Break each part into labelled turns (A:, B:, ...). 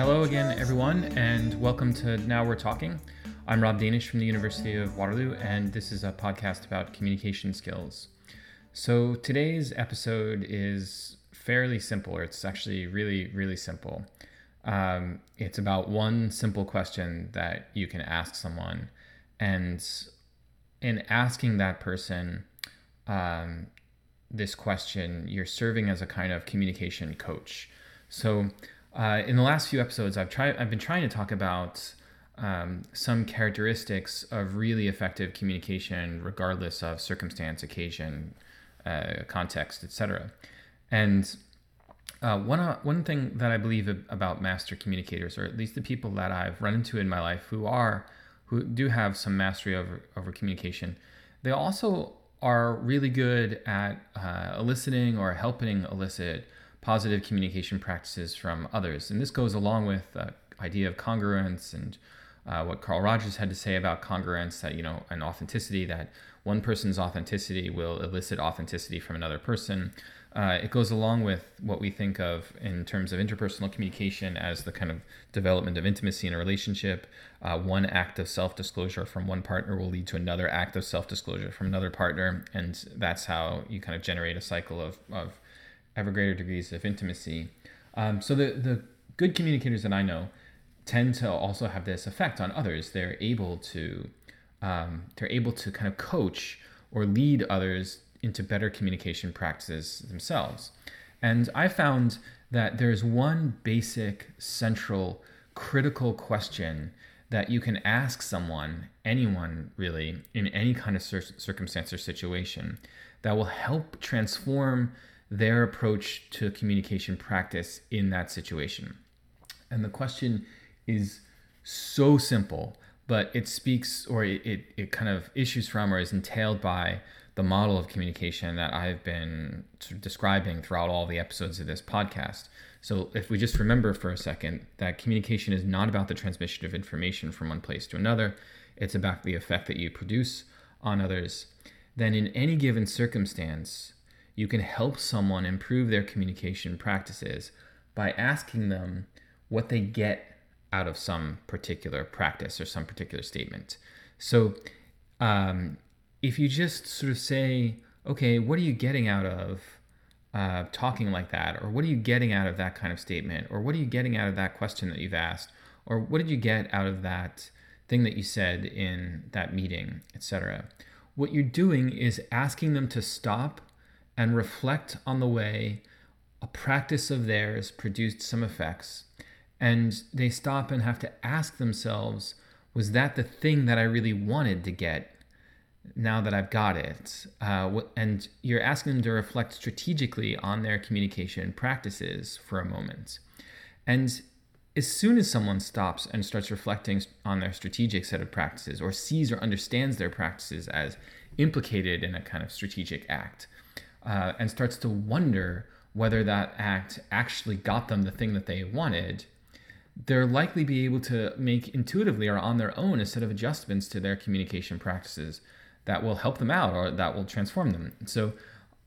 A: Hello again, everyone, and welcome to Now We're Talking. I'm Rob Danisch from the University of Waterloo, and this is a podcast about communication skills. So today's episode is fairly simple, or it's actually really, really simple. Um, it's about one simple question that you can ask someone, and in asking that person um, this question, you're serving as a kind of communication coach. So, uh, in the last few episodes, I've tried, I've been trying to talk about um, some characteristics of really effective communication, regardless of circumstance, occasion, uh, context, etc. And uh, one uh, one thing that I believe about master communicators, or at least the people that I've run into in my life who are who do have some mastery over over communication, they also are really good at uh, eliciting or helping elicit positive communication practices from others. And this goes along with the idea of congruence and uh, what Carl Rogers had to say about congruence, that you know, and authenticity, that one person's authenticity will elicit authenticity from another person. Uh, it goes along with what we think of in terms of interpersonal communication as the kind of development of intimacy in a relationship. Uh, one act of self disclosure from one partner will lead to another act of self disclosure from another partner. And that's how you kind of generate a cycle of, of ever greater degrees of intimacy. Um, so the, the good communicators that I know tend to also have this effect on others. They're able to um, they're able to kind of coach or lead others into better communication practices themselves. And I found that there's one basic, central, critical question that you can ask someone, anyone really, in any kind of cir- circumstance or situation, that will help transform their approach to communication practice in that situation. And the question is so simple, but it speaks or it, it, it kind of issues from or is entailed by the model of communication that I've been sort of describing throughout all the episodes of this podcast. So, if we just remember for a second that communication is not about the transmission of information from one place to another, it's about the effect that you produce on others, then in any given circumstance, you can help someone improve their communication practices by asking them what they get out of some particular practice or some particular statement. So, um, if you just sort of say, okay, what are you getting out of uh, talking like that? Or what are you getting out of that kind of statement? Or what are you getting out of that question that you've asked? Or what did you get out of that thing that you said in that meeting, etc.? What you're doing is asking them to stop and reflect on the way a practice of theirs produced some effects. And they stop and have to ask themselves, was that the thing that I really wanted to get now that I've got it? Uh, and you're asking them to reflect strategically on their communication practices for a moment. And as soon as someone stops and starts reflecting on their strategic set of practices or sees or understands their practices as implicated in a kind of strategic act uh, and starts to wonder whether that act actually got them the thing that they wanted, they're likely be able to make intuitively or on their own a set of adjustments to their communication practices that will help them out or that will transform them. So,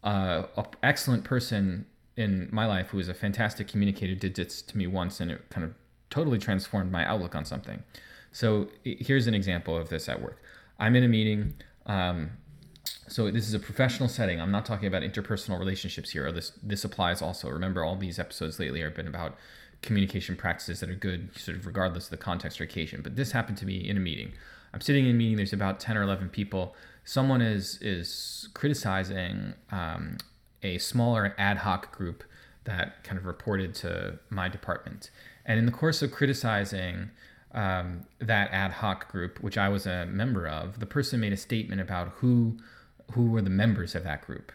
A: uh, an excellent person in my life who was a fantastic communicator did this to me once, and it kind of totally transformed my outlook on something. So, here's an example of this at work. I'm in a meeting. Um, so this is a professional setting. I'm not talking about interpersonal relationships here. This this applies also. Remember, all these episodes lately have been about communication practices that are good, sort of regardless of the context or occasion. But this happened to me in a meeting. I'm sitting in a meeting. There's about ten or eleven people. Someone is is criticizing um, a smaller ad hoc group that kind of reported to my department. And in the course of criticizing um, that ad hoc group, which I was a member of, the person made a statement about who who were the members of that group,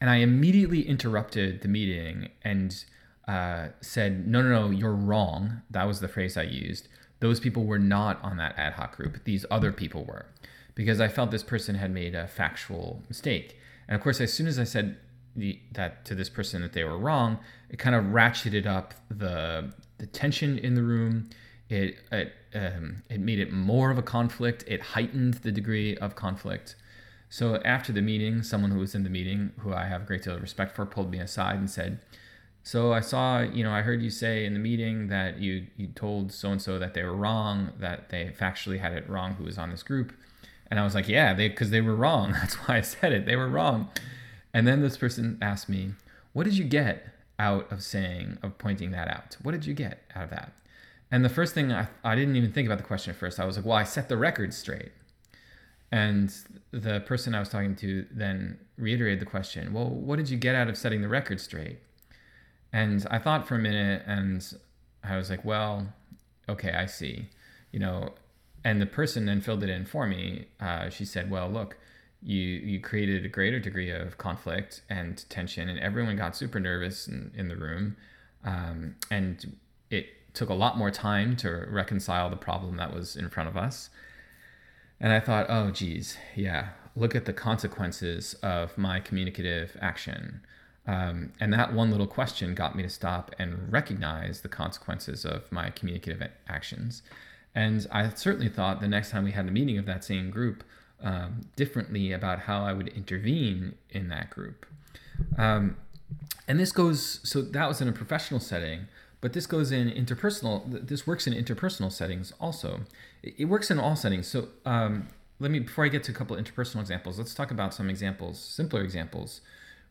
A: and I immediately interrupted the meeting and uh, said, "No, no, no, you're wrong." That was the phrase I used. Those people were not on that ad hoc group. These other people were, because I felt this person had made a factual mistake. And of course, as soon as I said the, that to this person that they were wrong, it kind of ratcheted up the the tension in the room. It it um, it made it more of a conflict. It heightened the degree of conflict. So after the meeting, someone who was in the meeting, who I have a great deal of respect for, pulled me aside and said, "So I saw, you know, I heard you say in the meeting that you you told so and so that they were wrong, that they factually had it wrong, who was on this group." And I was like, "Yeah, they because they were wrong. That's why I said it. They were wrong." And then this person asked me, "What did you get out of saying of pointing that out? What did you get out of that?" And the first thing I, I didn't even think about the question at first. I was like, "Well, I set the record straight." And the person I was talking to then reiterated the question, Well, what did you get out of setting the record straight? And I thought for a minute and I was like, Well, okay, I see. You know, and the person then filled it in for me. Uh, she said, Well, look, you, you created a greater degree of conflict and tension, and everyone got super nervous in, in the room. Um, and it took a lot more time to reconcile the problem that was in front of us. And I thought, oh, geez, yeah, look at the consequences of my communicative action. Um, and that one little question got me to stop and recognize the consequences of my communicative actions. And I certainly thought the next time we had a meeting of that same group, um, differently about how I would intervene in that group. Um, and this goes, so that was in a professional setting. But this goes in interpersonal. This works in interpersonal settings also. It works in all settings. So um, let me before I get to a couple interpersonal examples, let's talk about some examples, simpler examples,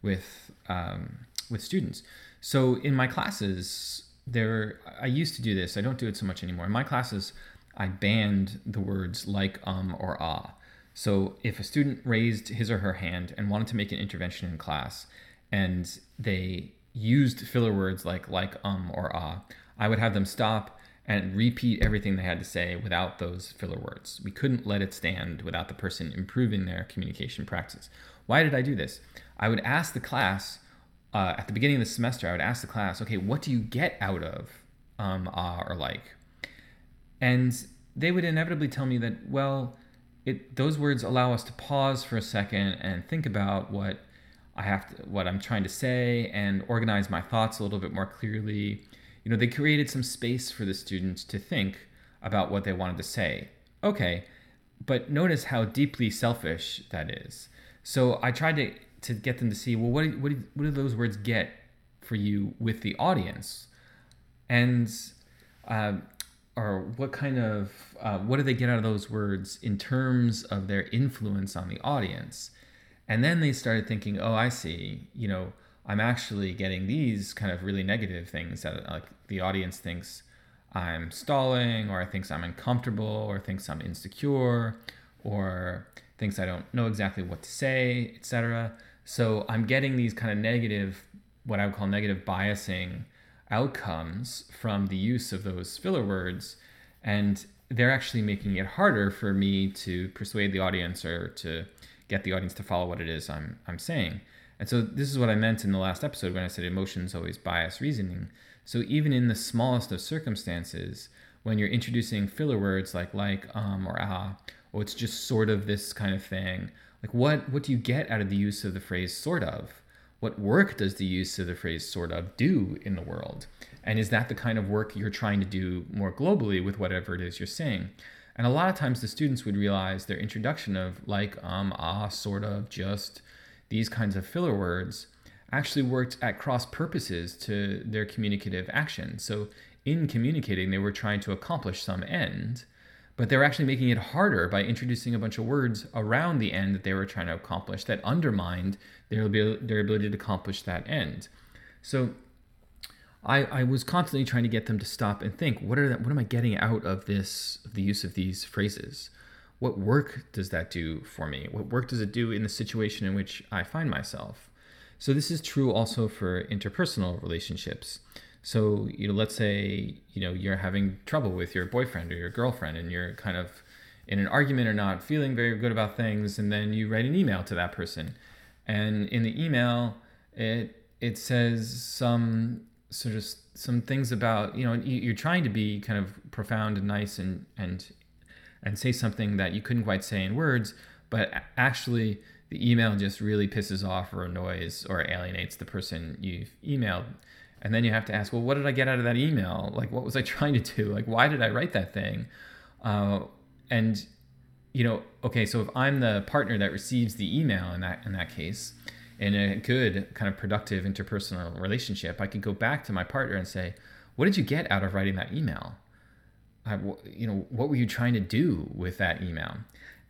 A: with um, with students. So in my classes, there I used to do this. I don't do it so much anymore. In my classes, I banned the words like, um, or ah. So if a student raised his or her hand and wanted to make an intervention in class, and they used filler words like like um or ah, I would have them stop and repeat everything they had to say without those filler words. We couldn't let it stand without the person improving their communication practice. Why did I do this? I would ask the class uh, at the beginning of the semester. I would ask the class, okay, what do you get out of um, ah or like? And they would inevitably tell me that well, it those words allow us to pause for a second and think about what I have to, what I'm trying to say and organize my thoughts a little bit more clearly. You know, they created some space for the students to think about what they wanted to say. Okay, but notice how deeply selfish that is. So I tried to to get them to see, well, what what what do those words get for you with the audience, and uh, or what kind of uh, what do they get out of those words in terms of their influence on the audience? And then they started thinking, oh, I see, you know, I'm actually getting these kind of really negative things that like the audience thinks I'm stalling or thinks I'm uncomfortable or thinks I'm insecure or thinks I don't know exactly what to say, etc. So I'm getting these kind of negative, what I would call negative biasing outcomes from the use of those filler words. And they're actually making it harder for me to persuade the audience or to get the audience to follow what it is I'm I'm saying. And so this is what I meant in the last episode when I said emotions always bias reasoning. So even in the smallest of circumstances, when you're introducing filler words like like, um, or ah, or it's just sort of this kind of thing, like what what do you get out of the use of the phrase sort of? What work does the use of the phrase sort of do in the world? And is that the kind of work you're trying to do more globally with whatever it is you're saying? And a lot of times the students would realize their introduction of like, um, ah, sort of, just these kinds of filler words actually worked at cross purposes to their communicative action. So in communicating, they were trying to accomplish some end, but they were actually making it harder by introducing a bunch of words around the end that they were trying to accomplish that undermined their, their ability to accomplish that end. So I, I was constantly trying to get them to stop and think what are that, what am I getting out of this the use of these phrases? What work does that do for me? What work does it do in the situation in which I find myself? So this is true also for interpersonal relationships. So, you know, let's say, you know, you're having trouble with your boyfriend or your girlfriend and you're kind of in an argument or not feeling very good about things and then you write an email to that person. And in the email, it it says some sort of some things about you know you're trying to be kind of profound and nice and and and say something that you couldn't quite say in words but actually the email just really pisses off or annoys or alienates the person you've emailed. And then you have to ask, well, what did I get out of that email? Like, what was I trying to do? Like, why did I write that thing? Uh, and you know, okay, so if I'm the partner that receives the email in that in that case, in a good kind of productive interpersonal relationship, I could go back to my partner and say, "What did you get out of writing that email? I, you know, what were you trying to do with that email?"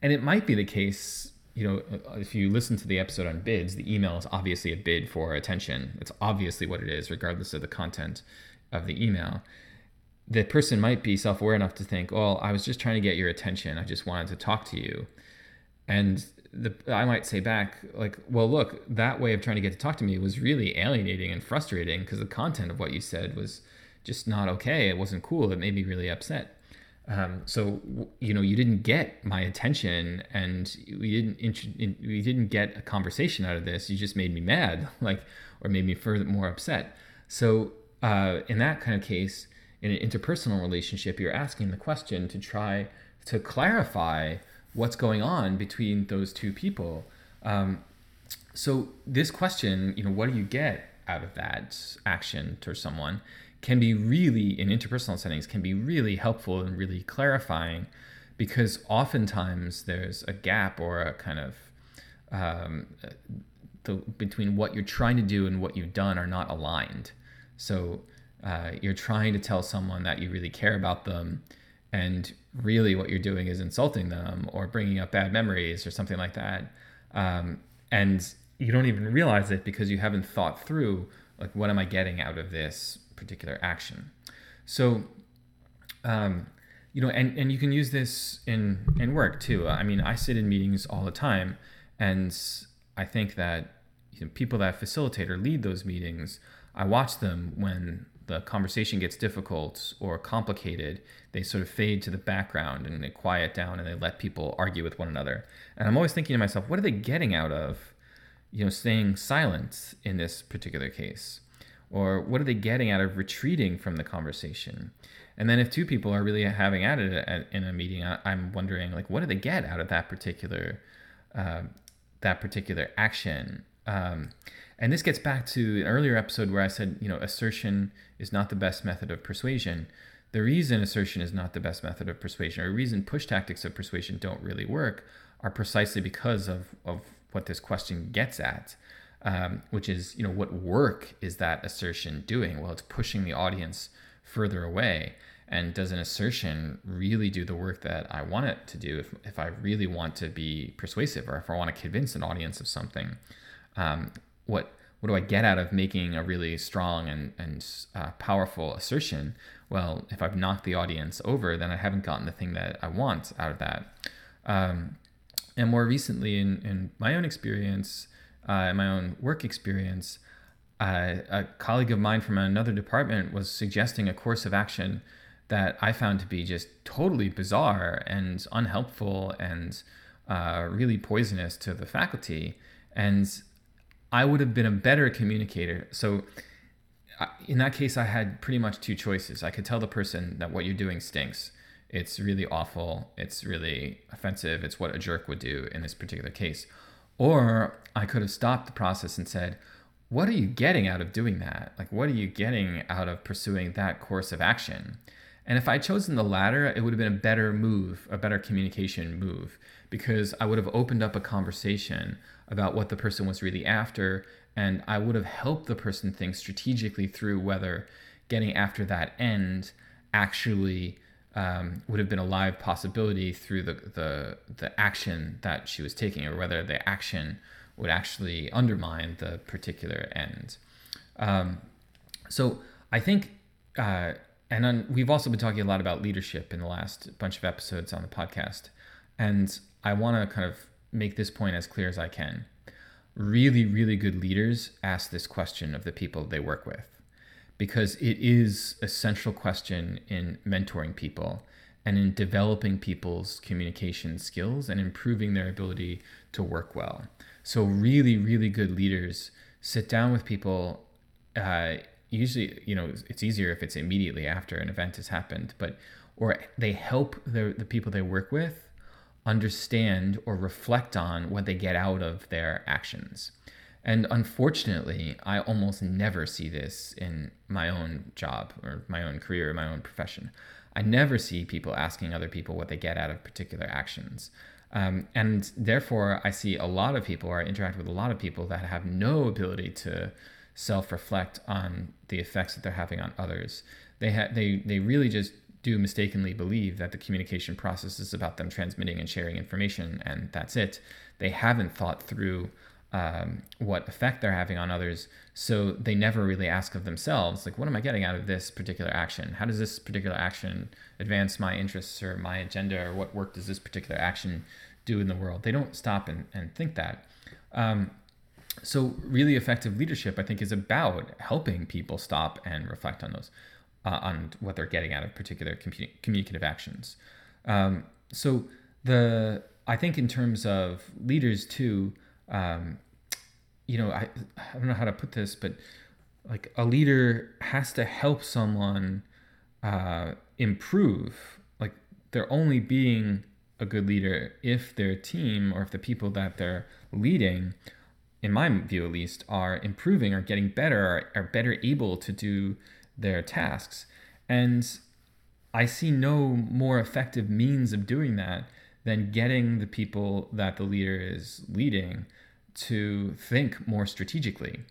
A: And it might be the case, you know, uh, if you listen to the episode on bids, the email is obviously a bid for attention. It's obviously what it is, regardless of the content of the email the person might be self-aware enough to think, "Well, I was just trying to get your attention. I just wanted to talk to you." And the I might say back like, "Well, look, that way of trying to get to talk to me was really alienating and frustrating because the content of what you said was just not okay. It wasn't cool. It made me really upset." Um, so you know, you didn't get my attention, and we didn't int- we didn't get a conversation out of this. You just made me mad, like, or made me further more upset. So uh, in that kind of case, in an interpersonal relationship, you're asking the question to try to clarify what's going on between those two people. Um, so this question, you know, what do you get out of that action to someone, can be really in interpersonal settings can be really helpful and really clarifying, because oftentimes there's a gap or a kind of um, the, between what you're trying to do and what you've done are not aligned. So uh, you're trying to tell someone that you really care about them and really what you're doing is insulting them or bringing up bad memories or something like that um, and you don't even realize it because you haven't thought through like what am i getting out of this particular action so um, you know and, and you can use this in in work too i mean i sit in meetings all the time and i think that you know, people that facilitate or lead those meetings i watch them when the conversation gets difficult or complicated, they sort of fade to the background and they quiet down and they let people argue with one another. And I'm always thinking to myself, what are they getting out of, you know, staying silent in this particular case? Or what are they getting out of retreating from the conversation? And then if two people are really having at it in a meeting, I'm wondering like, what do they get out of that particular uh, that particular action? Um, and this gets back to an earlier episode where I said, you know, assertion is not the best method of persuasion. The reason assertion is not the best method of persuasion, or the reason push tactics of persuasion don't really work, are precisely because of, of what this question gets at, um, which is, you know, what work is that assertion doing? Well, it's pushing the audience further away. And does an assertion really do the work that I want it to do if, if I really want to be persuasive or if I want to convince an audience of something? Um, what what do I get out of making a really strong and, and uh, powerful assertion? Well, if I've knocked the audience over, then I haven't gotten the thing that I want out of that. Um, and more recently, in, in my own experience, uh, my own work experience, uh, a colleague of mine from another department was suggesting a course of action that I found to be just totally bizarre and unhelpful and uh, really poisonous to the faculty. And I would have been a better communicator. So in that case, I had pretty much two choices. I could tell the person that what you're doing stinks. It's really awful. It's really offensive. It's what a jerk would do in this particular case. Or I could have stopped the process and said, What are you getting out of doing that? Like, what are you getting out of pursuing that course of action? And if I'd chosen the latter, it would have been a better move, a better communication move, because I would have opened up a conversation about what the person was really after. And I would have helped the person think strategically through whether getting after that end actually um, would have been a live possibility through the, the, the action that she was taking, or whether the action would actually undermine the particular end. Um, so I think, uh, and then we've also been talking a lot about leadership in the last bunch of episodes on the podcast. And I want to kind of make this point as clear as I can. Really, really good leaders ask this question of the people they work with because it is a central question in mentoring people and in developing people's communication skills and improving their ability to work well. So, really, really good leaders sit down with people. Uh, usually, you know, it's easier if it's immediately after an event has happened, but or they help the, the people they work with understand or reflect on what they get out of their actions. And unfortunately, I almost never see this in my own job or my own career, or my own profession. I never see people asking other people what they get out of particular actions. Um, and therefore, I see a lot of people, or I interact with a lot of people that have no ability to self reflect on the effects that they're having on others. They, ha- they, they really just do mistakenly believe that the communication process is about them transmitting and sharing information, and that's it. They haven't thought through um, what effect they're having on others, so they never really ask of themselves, like, what am I getting out of this particular action? How does this particular action advance my interests or my agenda, or what work does this particular action do in the world? They don't stop and, and think that. Um, so, really effective leadership, I think, is about helping people stop and reflect on those uh, on what they're getting out of particular commu- communicative actions. Um, so the I think in terms of leaders too, um, you know, I I don't know how to put this, but like a leader has to help someone uh, improve. Like they're only being a good leader if their team or if the people that they're leading in my view at least, are improving or getting better, are, are better able to do their tasks. And I see no more effective means of doing that than getting the people that the leader is leading to think more strategically.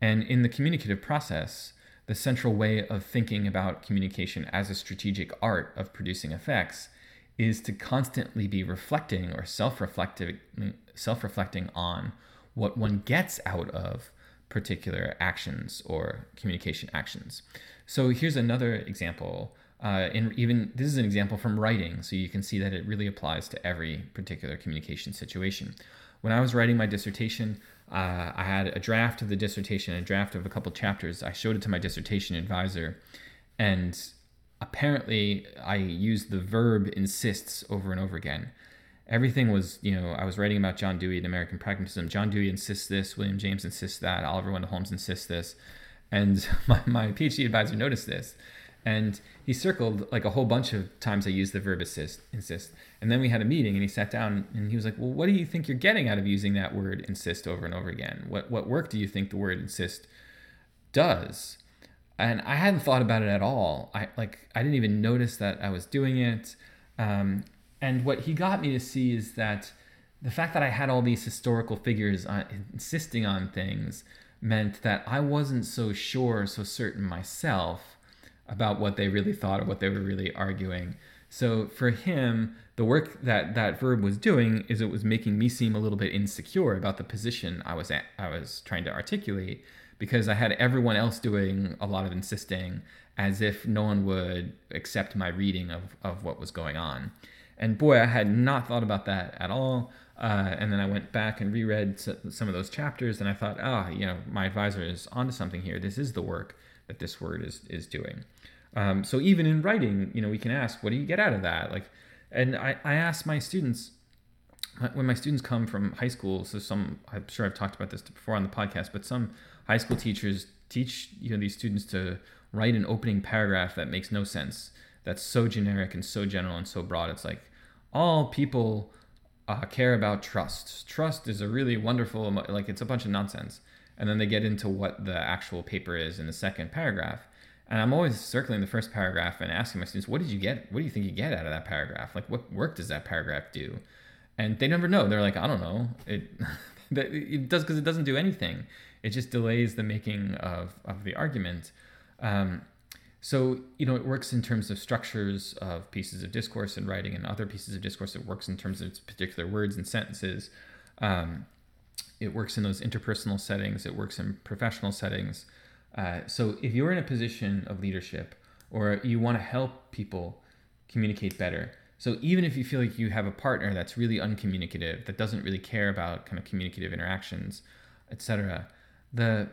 A: And in the communicative process, the central way of thinking about communication as a strategic art of producing effects is to constantly be reflecting or self-reflecting on what one gets out of particular actions or communication actions. So here's another example. Uh, and even this is an example from writing, so you can see that it really applies to every particular communication situation. When I was writing my dissertation, uh, I had a draft of the dissertation, a draft of a couple chapters. I showed it to my dissertation advisor, and apparently I used the verb insists over and over again everything was, you know, I was writing about John Dewey and American pragmatism. John Dewey insists this, William James insists that, Oliver Wendell Holmes insists this. And my, my PhD advisor noticed this. And he circled like a whole bunch of times I used the verb assist, insist. And then we had a meeting and he sat down and he was like, Well, what do you think you're getting out of using that word insist over and over again? What, what work do you think the word insist does? And I hadn't thought about it at all. I like I didn't even notice that I was doing it. Um, and what he got me to see is that the fact that I had all these historical figures on, insisting on things meant that I wasn't so sure, so certain myself about what they really thought or what they were really arguing. So for him, the work that that verb was doing is it was making me seem a little bit insecure about the position I was at, I was trying to articulate because I had everyone else doing a lot of insisting as if no one would accept my reading of, of what was going on. And boy, I had not thought about that at all. Uh, and then I went back and reread some of those chapters, and I thought, ah, oh, you know, my advisor is onto something here. This is the work that this word is is doing. Um, so even in writing, you know, we can ask, what do you get out of that? Like, and I, I ask my students when my students come from high school. So some, I'm sure I've talked about this before on the podcast, but some high school teachers teach you know these students to write an opening paragraph that makes no sense that's so generic and so general and so broad. It's like all people uh, care about trust. Trust is a really wonderful, like it's a bunch of nonsense. And then they get into what the actual paper is in the second paragraph. And I'm always circling the first paragraph and asking my students, what did you get? What do you think you get out of that paragraph? Like, what work does that paragraph do? And they never know. They're like, I don't know. It, it does because it doesn't do anything. It just delays the making of, of the argument. Um, so, you know, it works in terms of structures of pieces of discourse and writing and other pieces of discourse. It works in terms of particular words and sentences. Um, it works in those interpersonal settings. It works in professional settings. Uh, so, if you're in a position of leadership or you want to help people communicate better, so even if you feel like you have a partner that's really uncommunicative, that doesn't really care about kind of communicative interactions, etc., the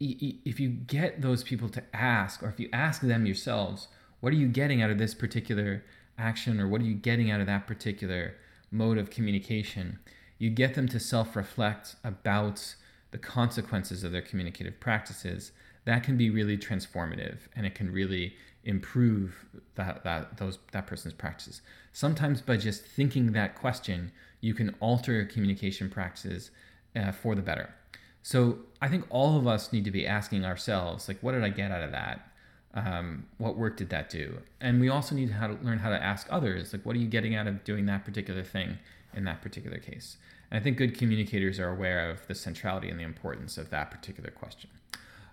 A: if you get those people to ask, or if you ask them yourselves, what are you getting out of this particular action, or what are you getting out of that particular mode of communication, you get them to self reflect about the consequences of their communicative practices, that can be really transformative and it can really improve that that those that person's practices. Sometimes by just thinking that question, you can alter your communication practices uh, for the better. So I think all of us need to be asking ourselves, like, what did I get out of that? Um, what work did that do? And we also need to, how to learn how to ask others, like, what are you getting out of doing that particular thing in that particular case? And I think good communicators are aware of the centrality and the importance of that particular question.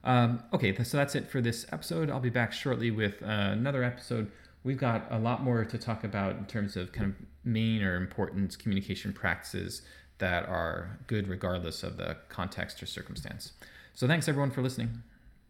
A: Um, okay, so that's it for this episode. I'll be back shortly with uh, another episode. We've got a lot more to talk about in terms of kind of main or important communication practices that are good regardless of the context or circumstance. So thanks everyone for listening.